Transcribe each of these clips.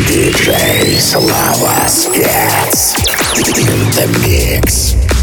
DJ Slava Spец in the mix.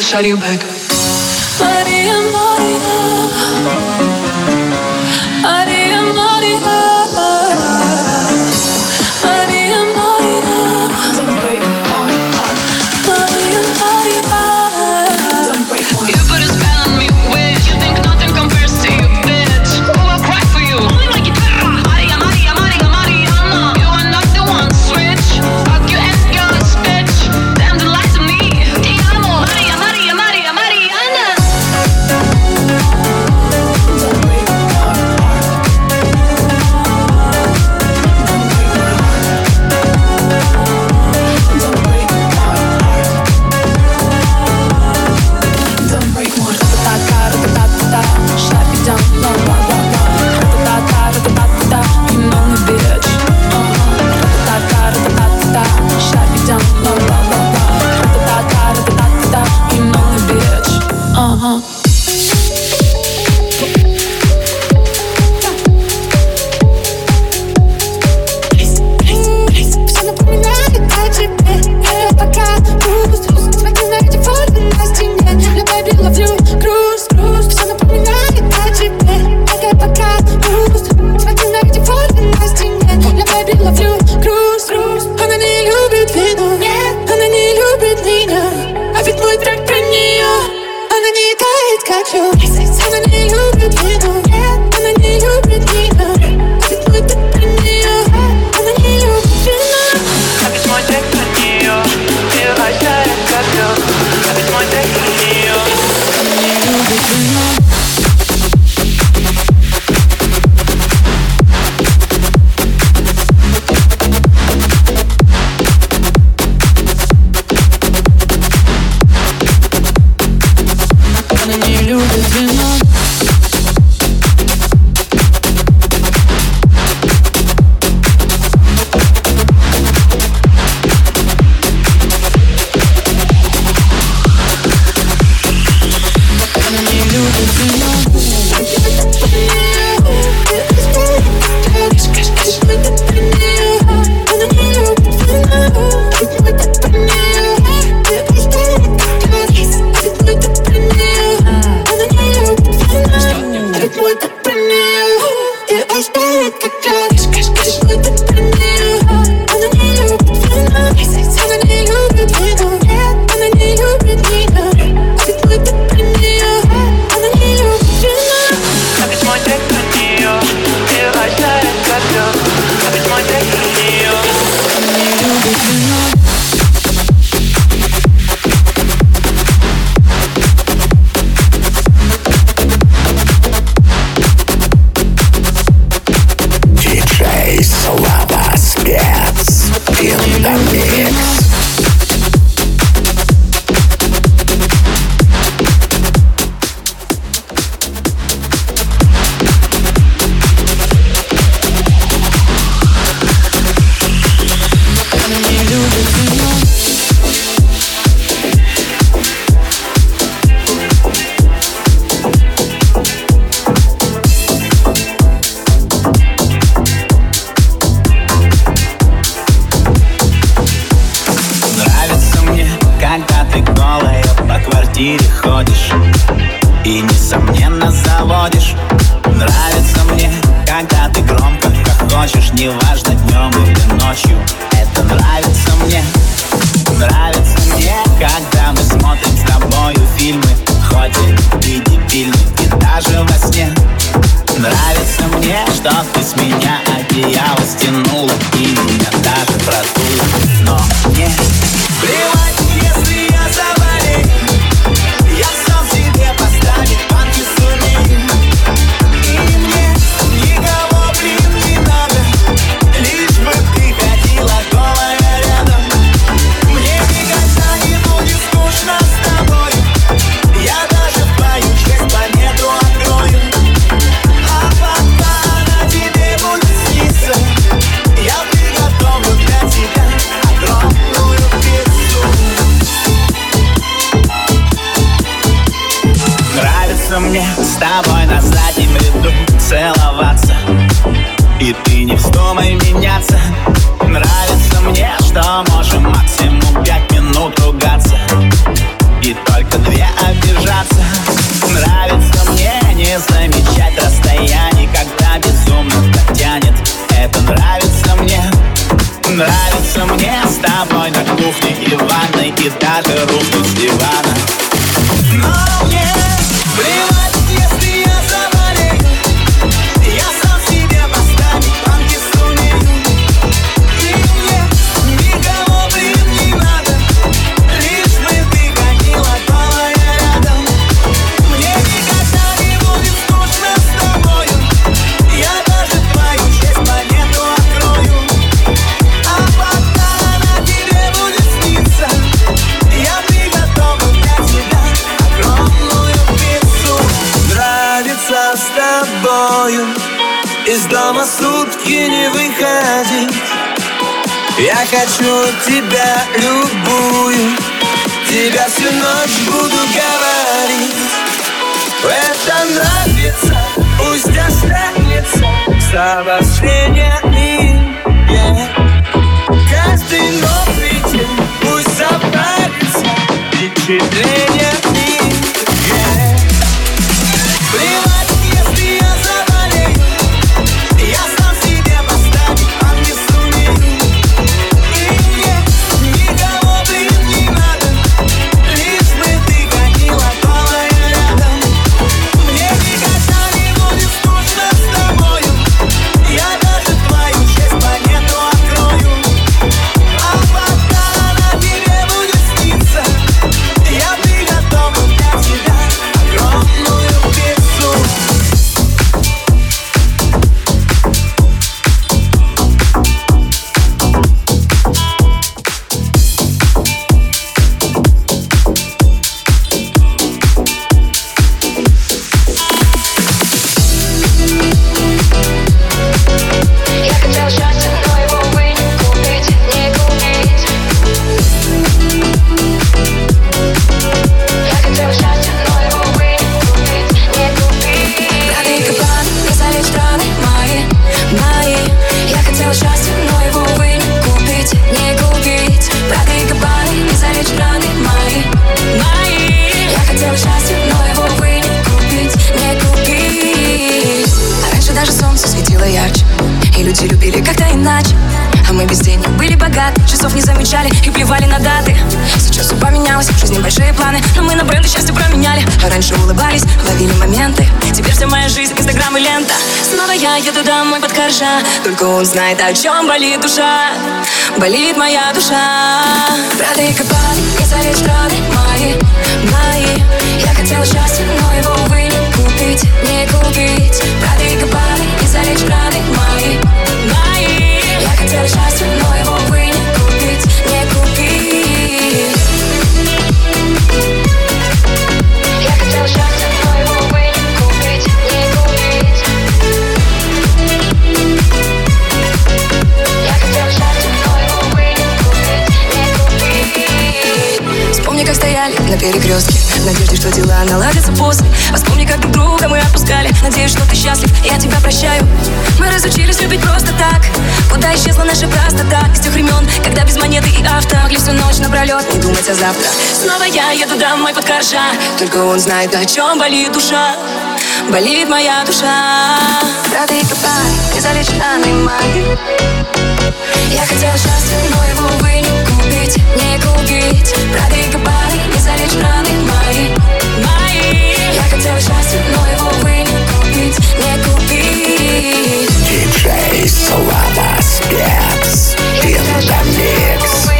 Shut you back. наводишь Нравится мне, когда ты громко Как хохочешь Неважно днем или ночью. Это нравится мне. Нравится мне, когда мы смотрим с тобою фильмы Хоть и дебильны, и даже во сне. Нравится мне, что ты с меня одеяло стянула И меня даже продула. Но мне плевать, если кухне и ванной И даже рухнуть с дивана. тобою. Из дома сутки не выходить Я хочу тебя любую. Тебя всю ночь буду говорить. Это нравится, пусть останется. Сообщение им yeah. Каждый новый день пусть запарится Впечатление. им небольшие планы. Но мы на бренды счастье променяли. Раньше улыбались, ловили моменты. Теперь вся моя жизнь, инстаграм и лента. Снова я еду домой под коржа. Только он знает, о чем болит душа. Болит моя душа. Браты и копали, красавец страны мои, мои. Я хотела счастья, но его, увы, не купить, не купить Браты и копали, красавец страны мои, мои. Я хотела счастья, но его Yeah. стояли на перекрестке В надежде, что дела наладятся после. Вспомни, как друг друга мы отпускали. Надеюсь, что ты счастлив, я тебя прощаю. Мы разучились любить просто так. Куда исчезла наша простота С тех времен, когда без монеты и авто Могли всю ночь напролет не думать о завтра. Снова я еду домой под коржа. Только он знает, о чем болит душа. Болит моя душа. Правда и копай, не залеченный магией Я хотела счастья, но его забыть, не купить, Прогрей губами не залечь раны мои, мои. Я хотела счастья, но его, увы, не купить, не купить. Диджей Слава Спец, Индомикс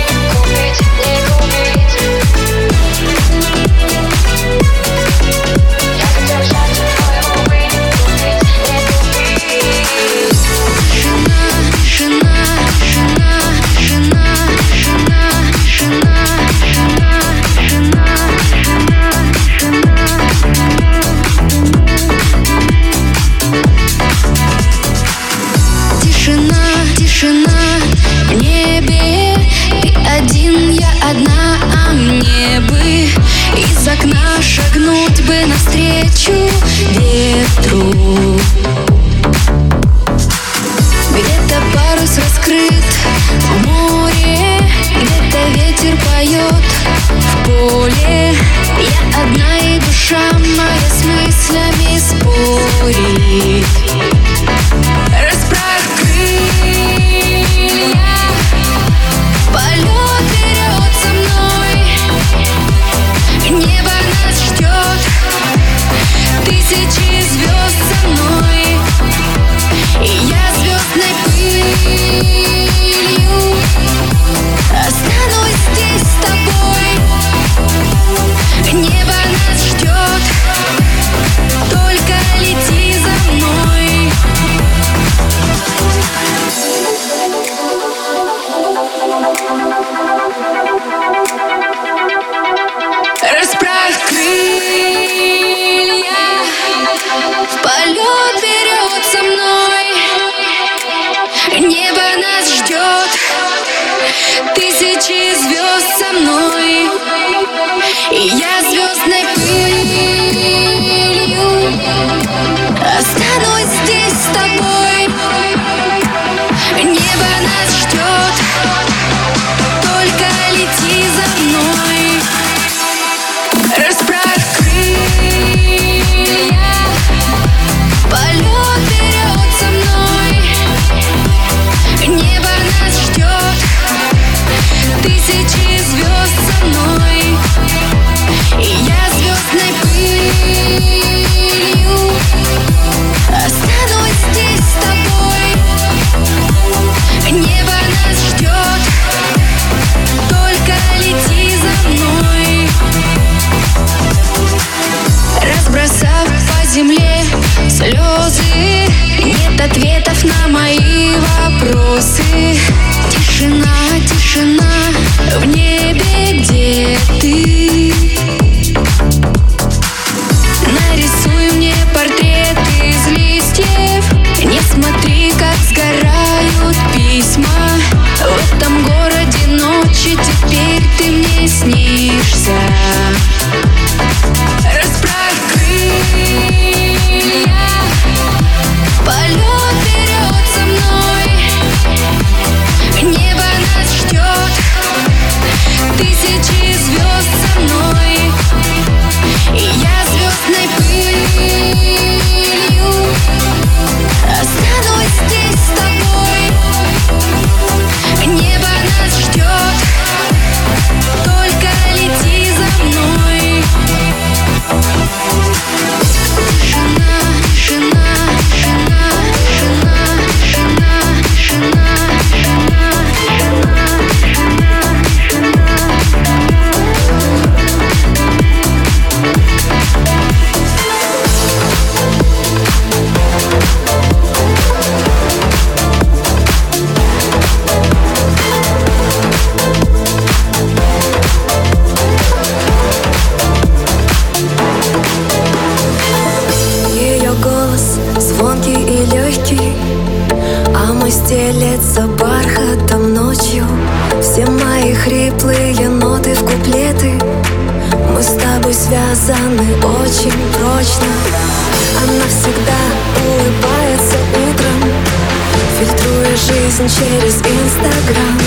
жизнь через Инстаграм.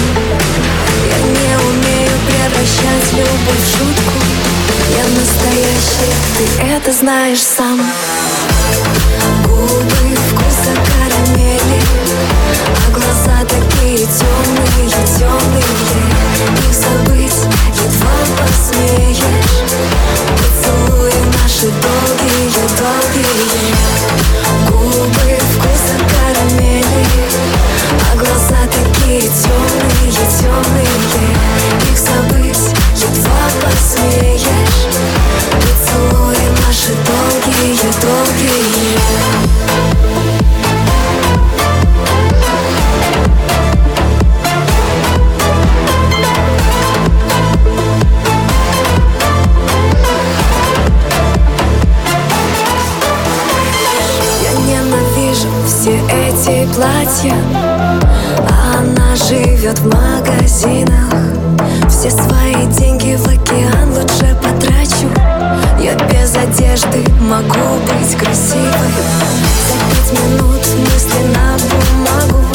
Я не умею превращать любовь в шутку. Я настоящий, ты это знаешь сам. Губы платья Она живет в магазинах. Все свои деньги в океан лучше потрачу. Я без одежды могу быть красивой. За пять минут мысли на бумагу.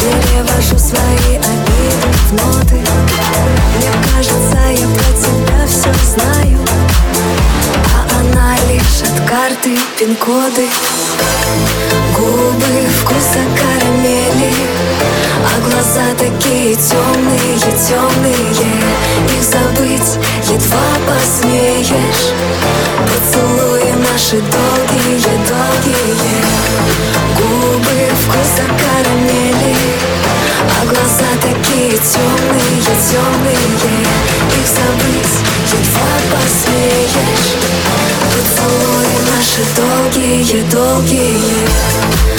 Перевожу свои обиды в ноты. Мне кажется, я про тебя все знаю. Карты, пин-коды. Губы вкуса карамели А глаза такие темные, темные Их забыть едва посмеешь. Поцелуи наши долгие, долгие. Губы вкуса карамели а глаза такие темные, темные. Их забыть едва посмеешь. Поцелуи наши долгие, долгие.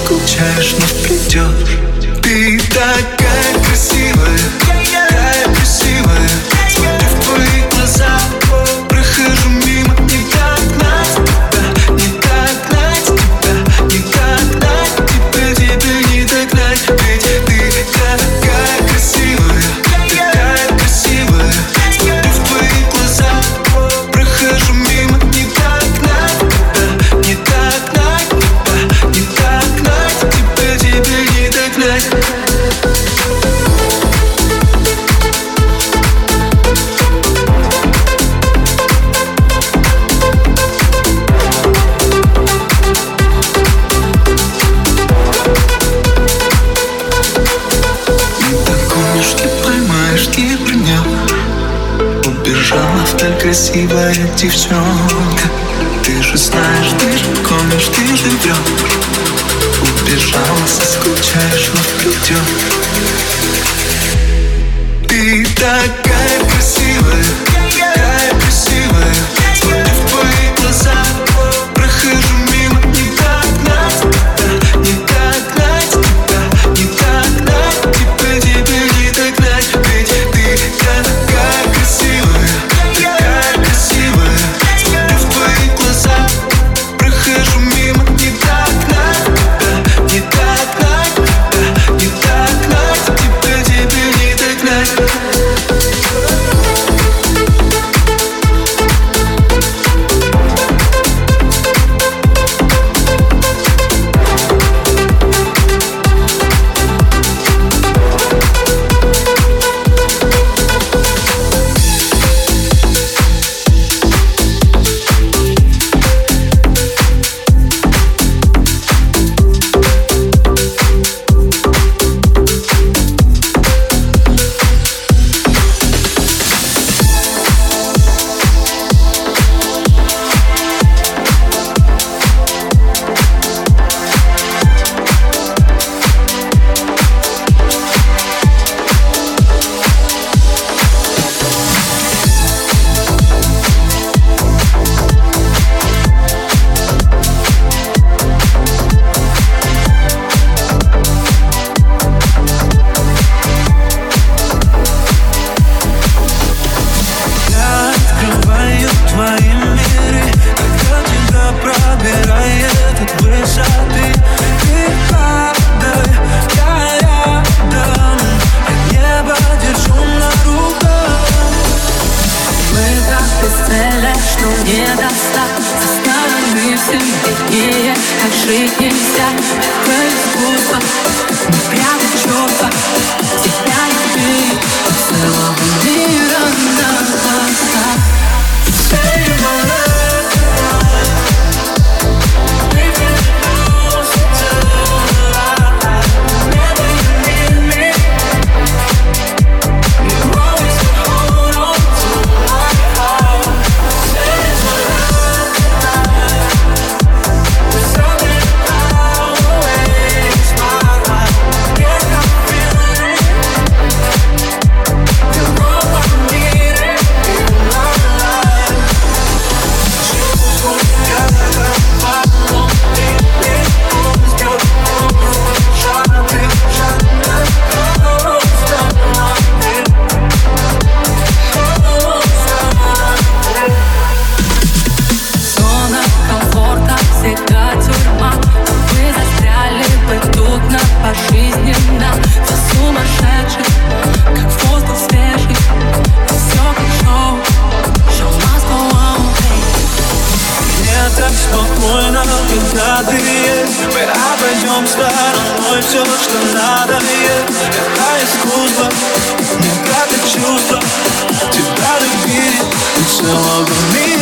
заскучаешь, но придет Ты такая красивая, такая красивая. Смотрю в твои глаза, красивая девчонка. Ты же знаешь, ты же гонишь, ты же врешь Убежала, соскучаешь, но придет Ты такая красивая, такая красивая. Смотри в твои глаза. все, что надо. Мне Это искусство, мне как чувство Тебя любить. Целого мира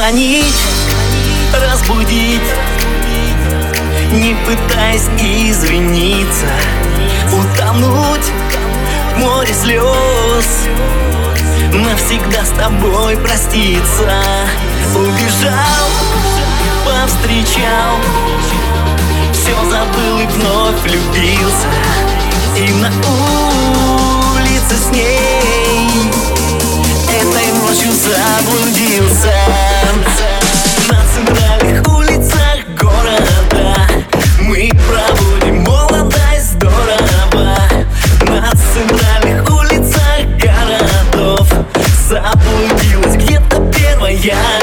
Позвонить, разбудить. Не пытаясь извиниться Утонуть в море слез. Навсегда с тобой проститься. Убежал, повстречал. Все забыл и вновь влюбился. И на улице с ней ночью заблудился На центральных улицах города Мы проводим молодость здорово. На центральных улицах городов Заблудилась где-то первая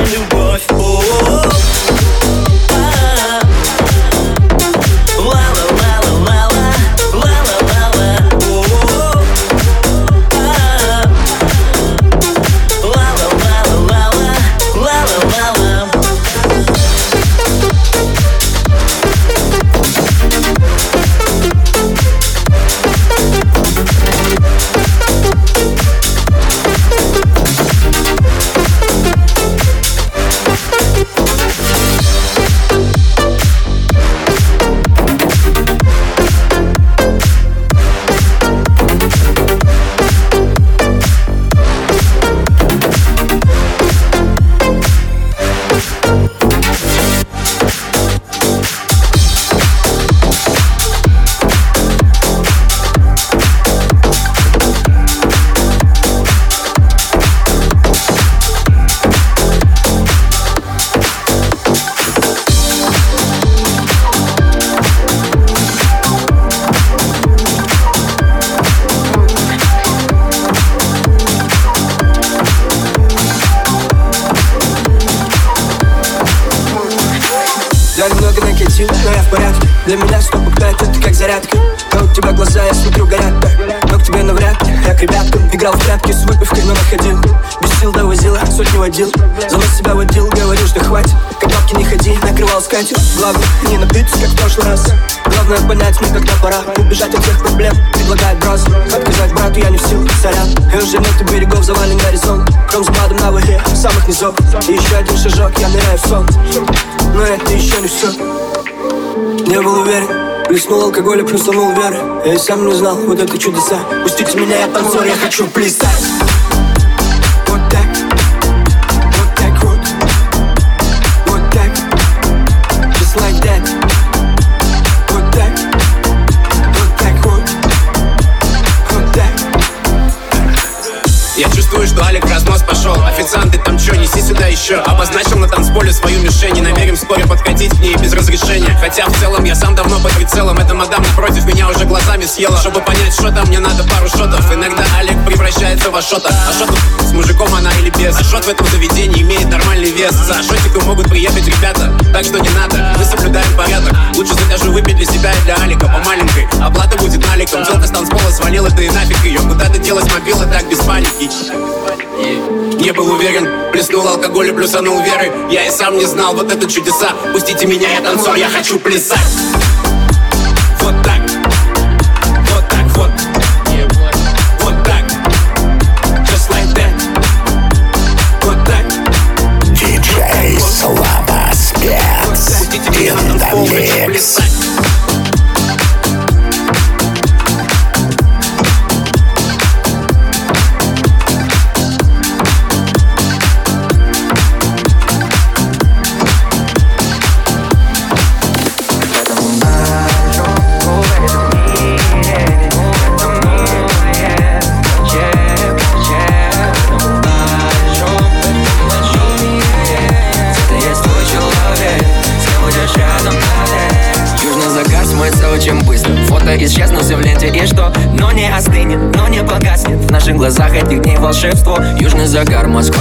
Играл в прятки с выпивкой, но находил. Без сил довозила, сотни водил. За мной себя водил, говорю, что хватит. Как бабки не ходи, накрывал скатерть. Главное, не напиться, как в прошлый раз. Главное понять мне, когда пора. Убежать от всех проблем, предлагает брос Отказать брату я не в силах, сорян. И уже нет берегов, завален горизонт. Кром с бадом на воде, самых низов И еще один шажок, я ныряю в сон. Но это еще не все Не был уверен Плеснул алкоголя, плюсанул веры. Я и сам не знал, вот это чудеса. Пустите меня, я танцор, я хочу плясать. Вот так. Вот так вот. Вот так. Just like that. Вот так. Вот так вот. Вот так. Я чувствую, что Алик разнос пошел. Официанты там чё, неси сюда еще Обозначил на танцполе свою мишень. И намерен вскоре подходить к ней без разрешения. Хотя в целом я сам съела Чтобы понять, что там, мне надо пару шотов. Иногда Алик превращается в Ашота Ашот с мужиком она или без? Ашот в этом заведении имеет нормальный вес. За Ашотиком могут приехать ребята Так что не надо, мы соблюдаем порядок. Лучше закажу выпить для себя и для Алика По маленькой, оплата будет наликом. Телка с танцпола свалила, ты и нафиг ее. Куда-то делась мобила так без паники. Не был уверен, плеснул алкоголь и плюсанул веры. Я и сам не знал, вот это чудеса. Пустите меня, я танцор, я хочу плясать загар, Москва,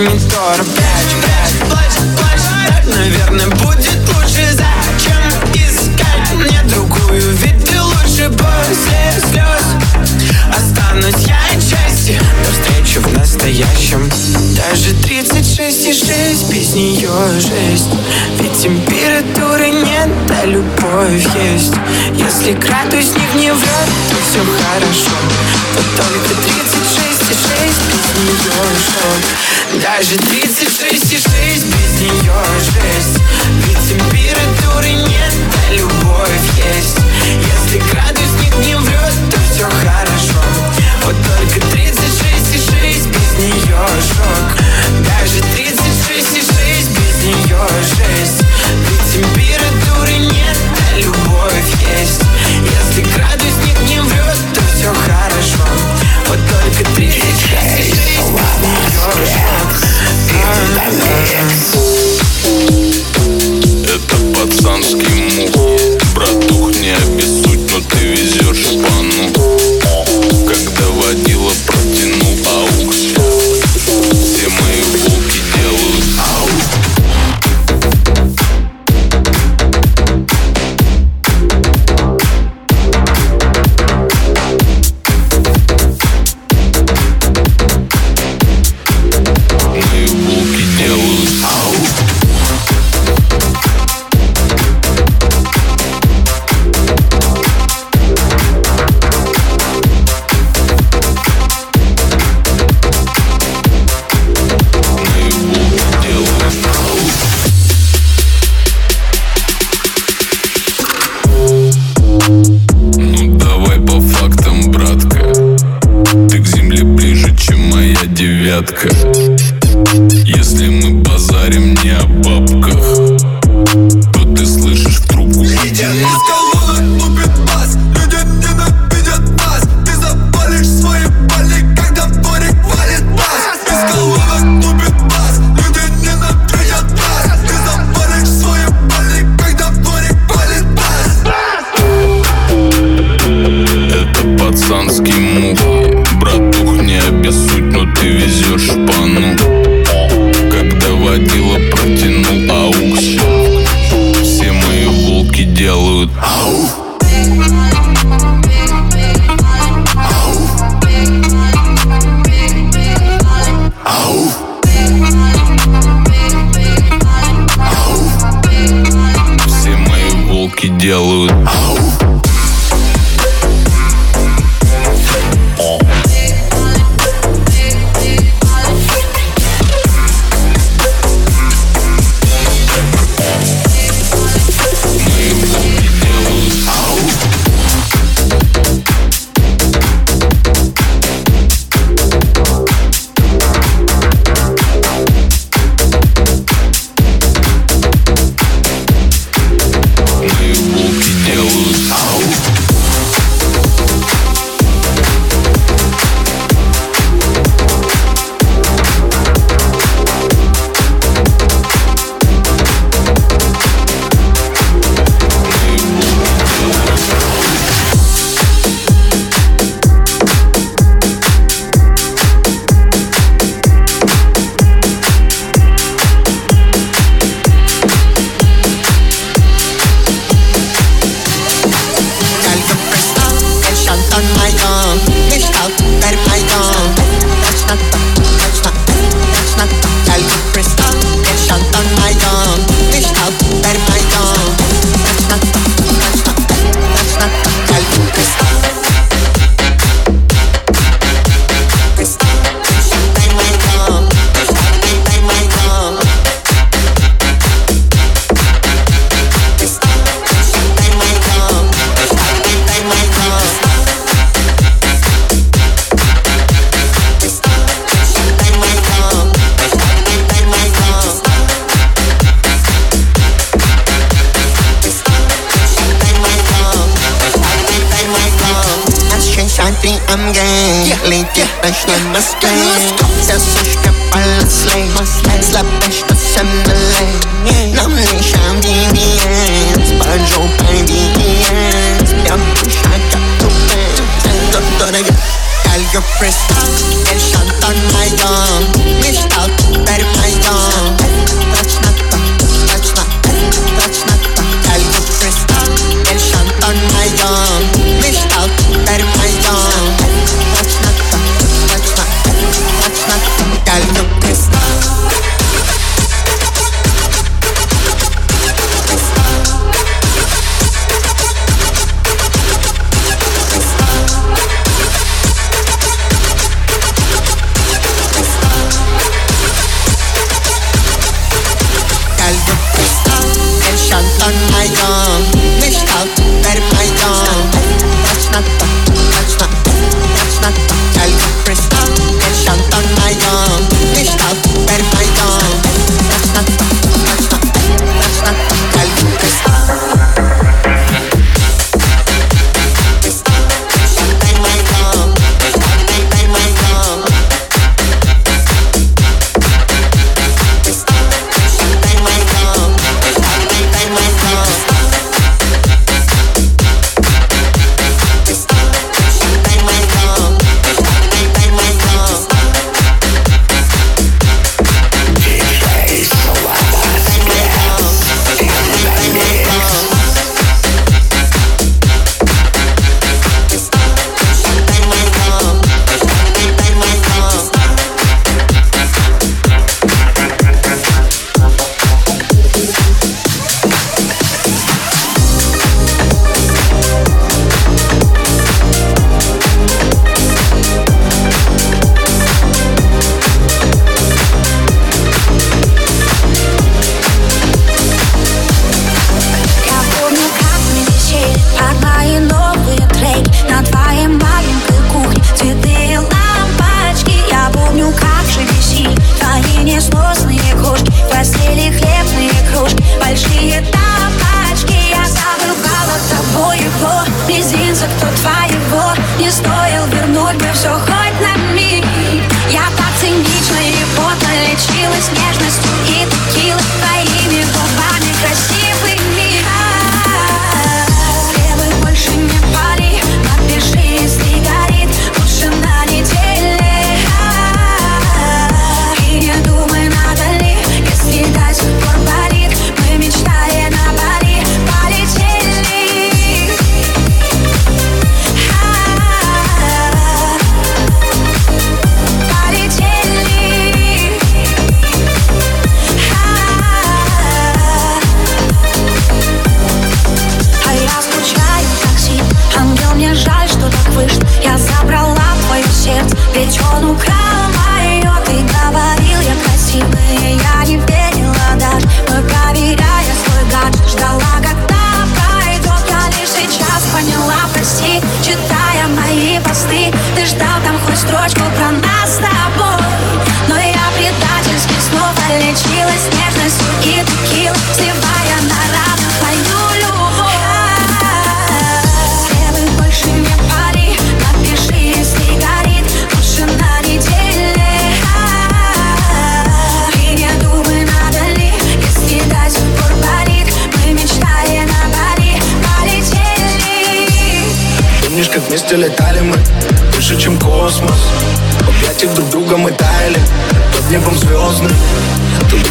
Это пацанский мух Братух, не обессудь, но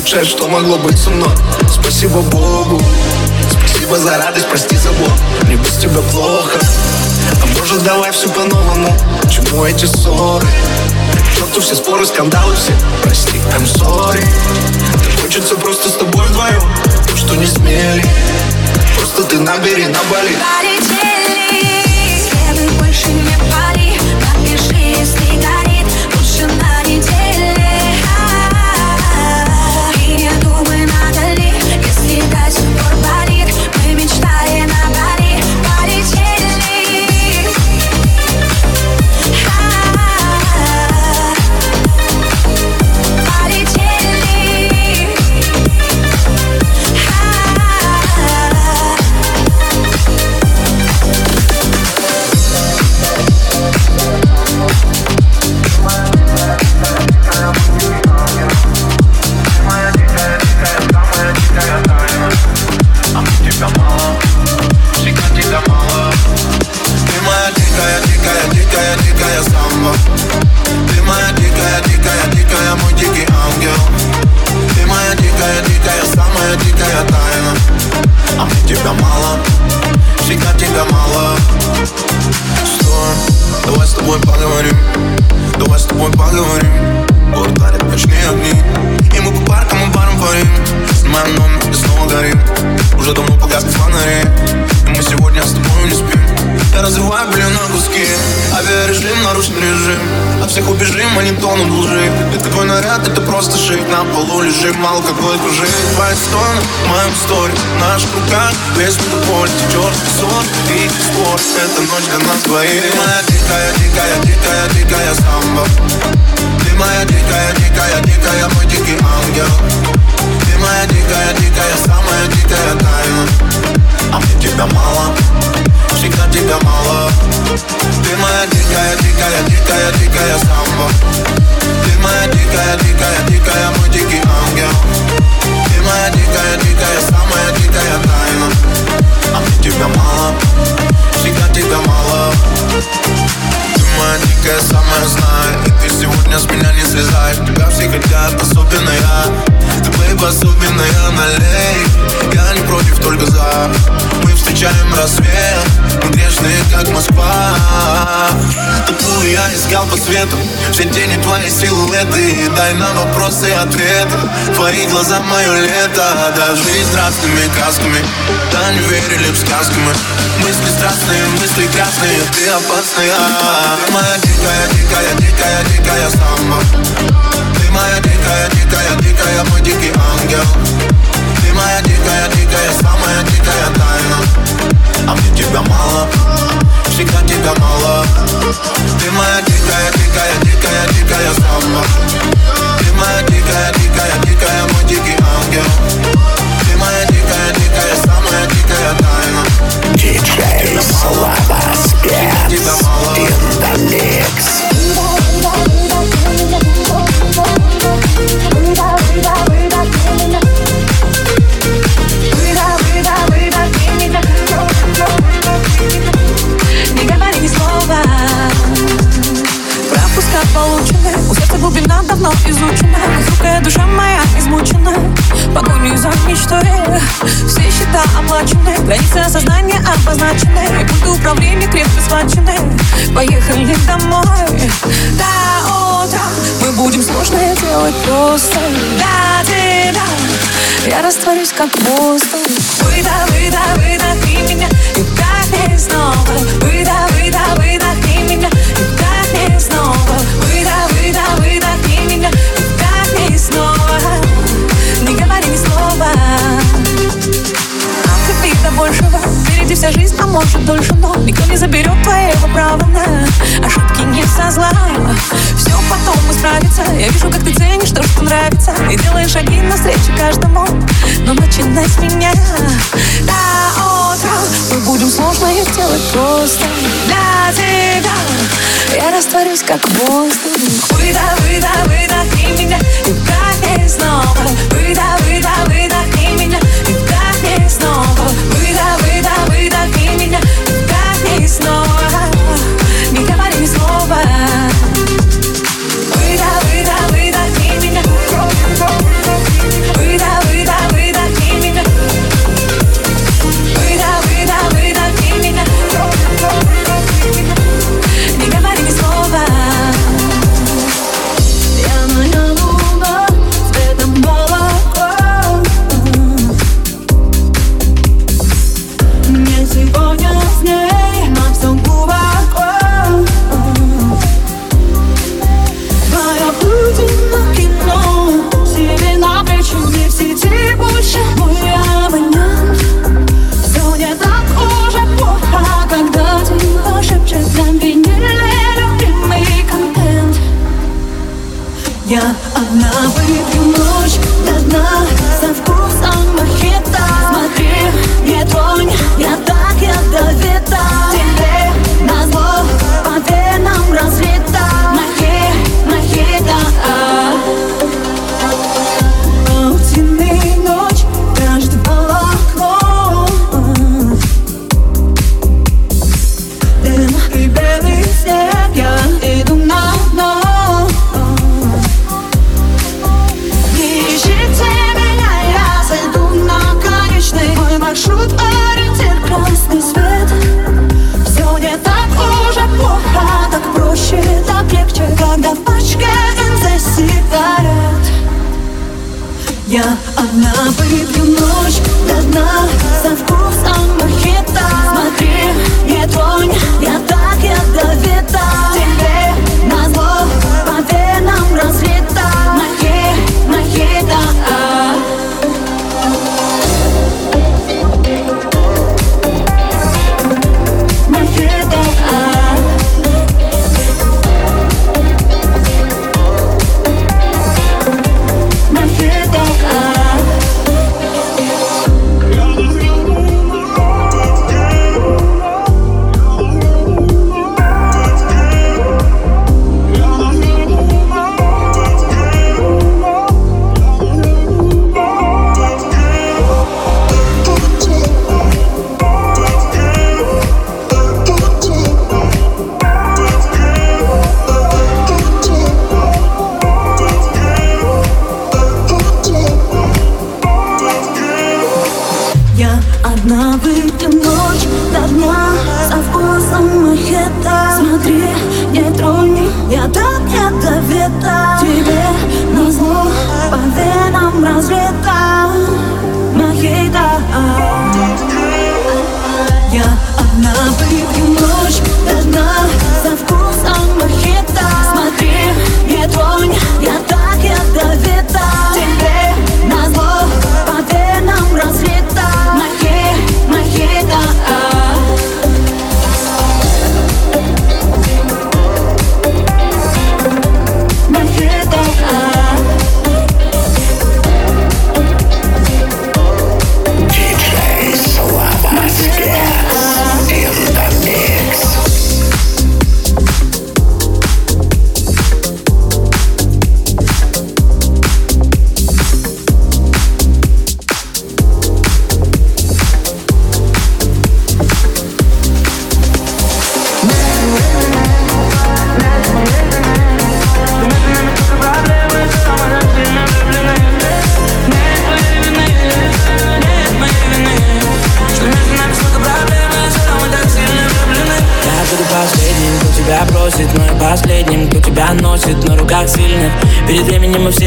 Лучшее, что могло быть со мной? Спасибо Богу. Спасибо за радость, прости за боль. Мне без тебя плохо. А может давай все по-новому? Чему эти ссоры? Черту все споры, скандалы все. Прости, I'm sorry. Так хочется просто с тобой вдвоем То, что не смели. Просто ты набери на Бали лежим, алкоголь кружит Твои стоны в моем сторе В наших руках весь метрополь Течет песок и спорт. Эта ночь для нас двоих. Ты моя дикая, дикая, дикая, дикая самба. Ты моя дикая, дикая, дикая, мой дикий ангел. Ты моя дикая, дикая, самая дикая тайна. А мне тебя мало, всегда тебя мало. Ты моя дикая, дикая, дикая, дикая самба. Ты моя дикая, дикая, дикая, мой дикий ангел. Ты моя дикая, дикая, самая дикая тайна. А мне тебя мало, всегда тебя мало. Ты моя дикая, самая знаю И ты сегодня с меня не слезай. Тебя все хотят, особенно я. Ты, бейб, особенная налей. Я не против, только за. Мы встречаем рассвет Мы грешные, как Москва. Такую я искал по свету Все тени твои силуэты. Дай на вопросы ответы. Твои глаза мое лето. Да, жизнь разными красками. Да, не верили в сказки мы. Мысли страстные, мысли красные. Ты опасная. Моя дикая, дикая, дикая, дикая самба. Ты моя дикая, дикая, дикая, мой дикий ангел. Ты моя дикая, дикая, самая дикая тайна как воздух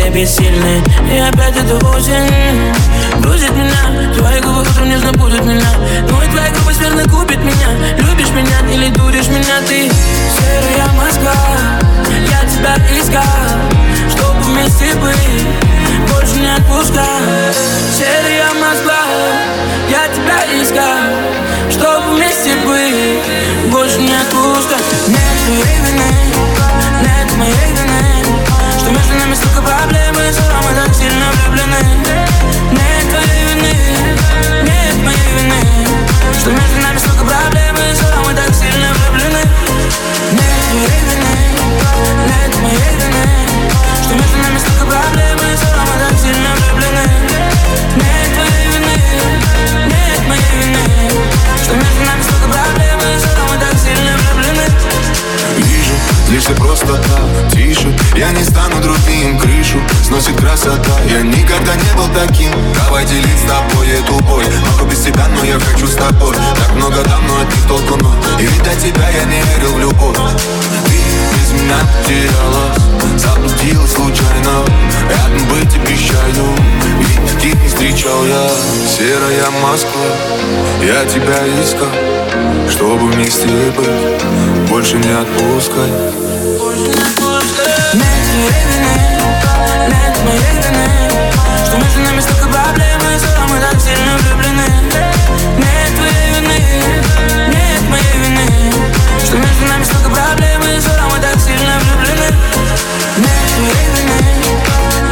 тебе бессильны И опять это осень Грузит меня Твои губы утром нежно будут меня. Ну и твоя губы верно купит меня. Любишь меня или дуришь меня ты? Серая Москва Я тебя искал чтобы вместе быть. Больше не отпускай. Серая Москва Я тебя искал чтобы вместе быть. Больше не отпускай. Нет время Yeah. Все просто так, тише. Я не стану другим, крышу сносит красота. Я никогда не был таким. Давай делить с тобой эту боль. Могу без тебя, но я хочу с тобой. Так много давно, но от них толку И ведь до тебя я не верил в любовь. Ты без меня терялась Заблудилась случайно. Рядом быть обещаю Ведь таких не встречал я. Серая Москва Я тебя искал чтобы вместе быть, больше не отпускай. знает, мы уверены Что между нами столько проблем И зато мы так сильно влюблены. Нет твоей вины, нет моей вины Что между нами столько проблем И зато так сильно влюблены. Нет твоей вины,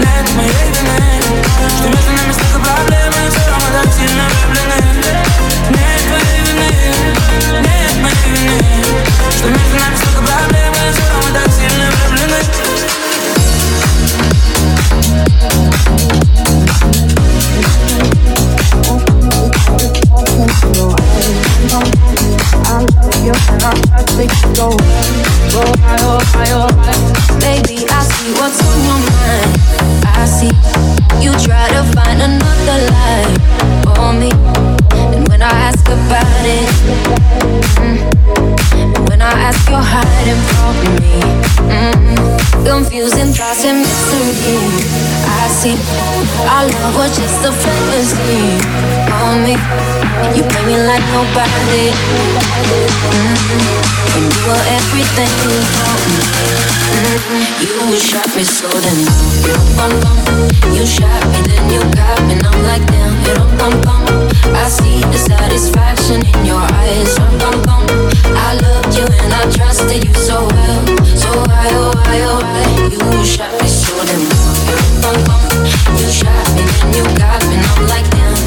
нет моей вины Что между нами столько проблем И зато так сильно like nobody. Mm-hmm. And you were everything for me. Mm-hmm. You shot me so then you. You shot me then you got me. And I'm like damn. I see the satisfaction in your eyes. I loved you and I trusted you so well. So why oh why oh why you shot me so then you. You shot me then you got me. And I'm like damn,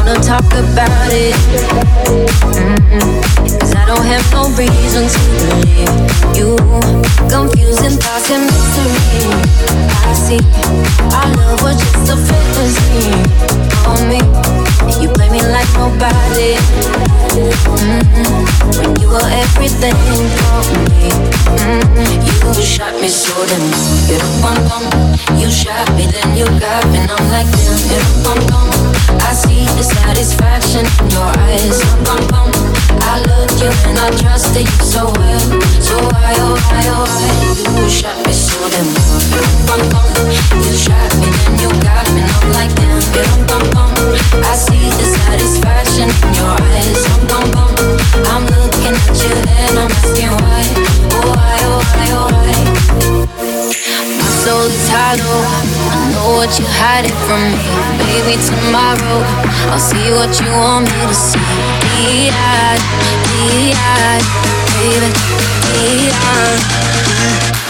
Wanna talk about it. Mm-mm. Cause I don't have no reason to believe you. Confusing thoughts and mystery. I see. Our love was just a fantasy on me. You play me like nobody. Mm-hmm. When you were everything for me. Mm-hmm. You shot me so damn. Bum. You shot me, then you got me, and I'm like damn. Bum. I see the satisfaction in your eyes. Bum bum. I loved you and I trusted you so well. So why oh why oh why you shot me so damn. Bum. You shot me, then you got me, and I'm like damn. I see the satisfaction in your eyes. I'm looking at you and I'm asking why. Oh why oh why oh why. Soul is hollow. I know what you're hiding from me. Maybe tomorrow I'll see what you want me to see. Be-eyed, be-eyed, baby, be-eyed.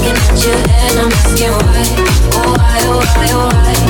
looking at you and I'm asking why, oh why, oh why, oh why.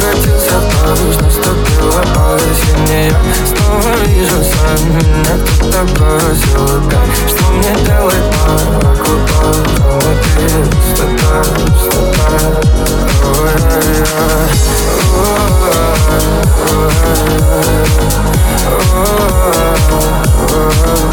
Превратился в дождь, наступила осень Я снова вижу сон, меня кто-то бросил опять Что мне делать, лужа Внутри пустота, пустота, пустота И вдруг знак превратился в дождь, наступила осень Я снова вижу сон, меня кто-то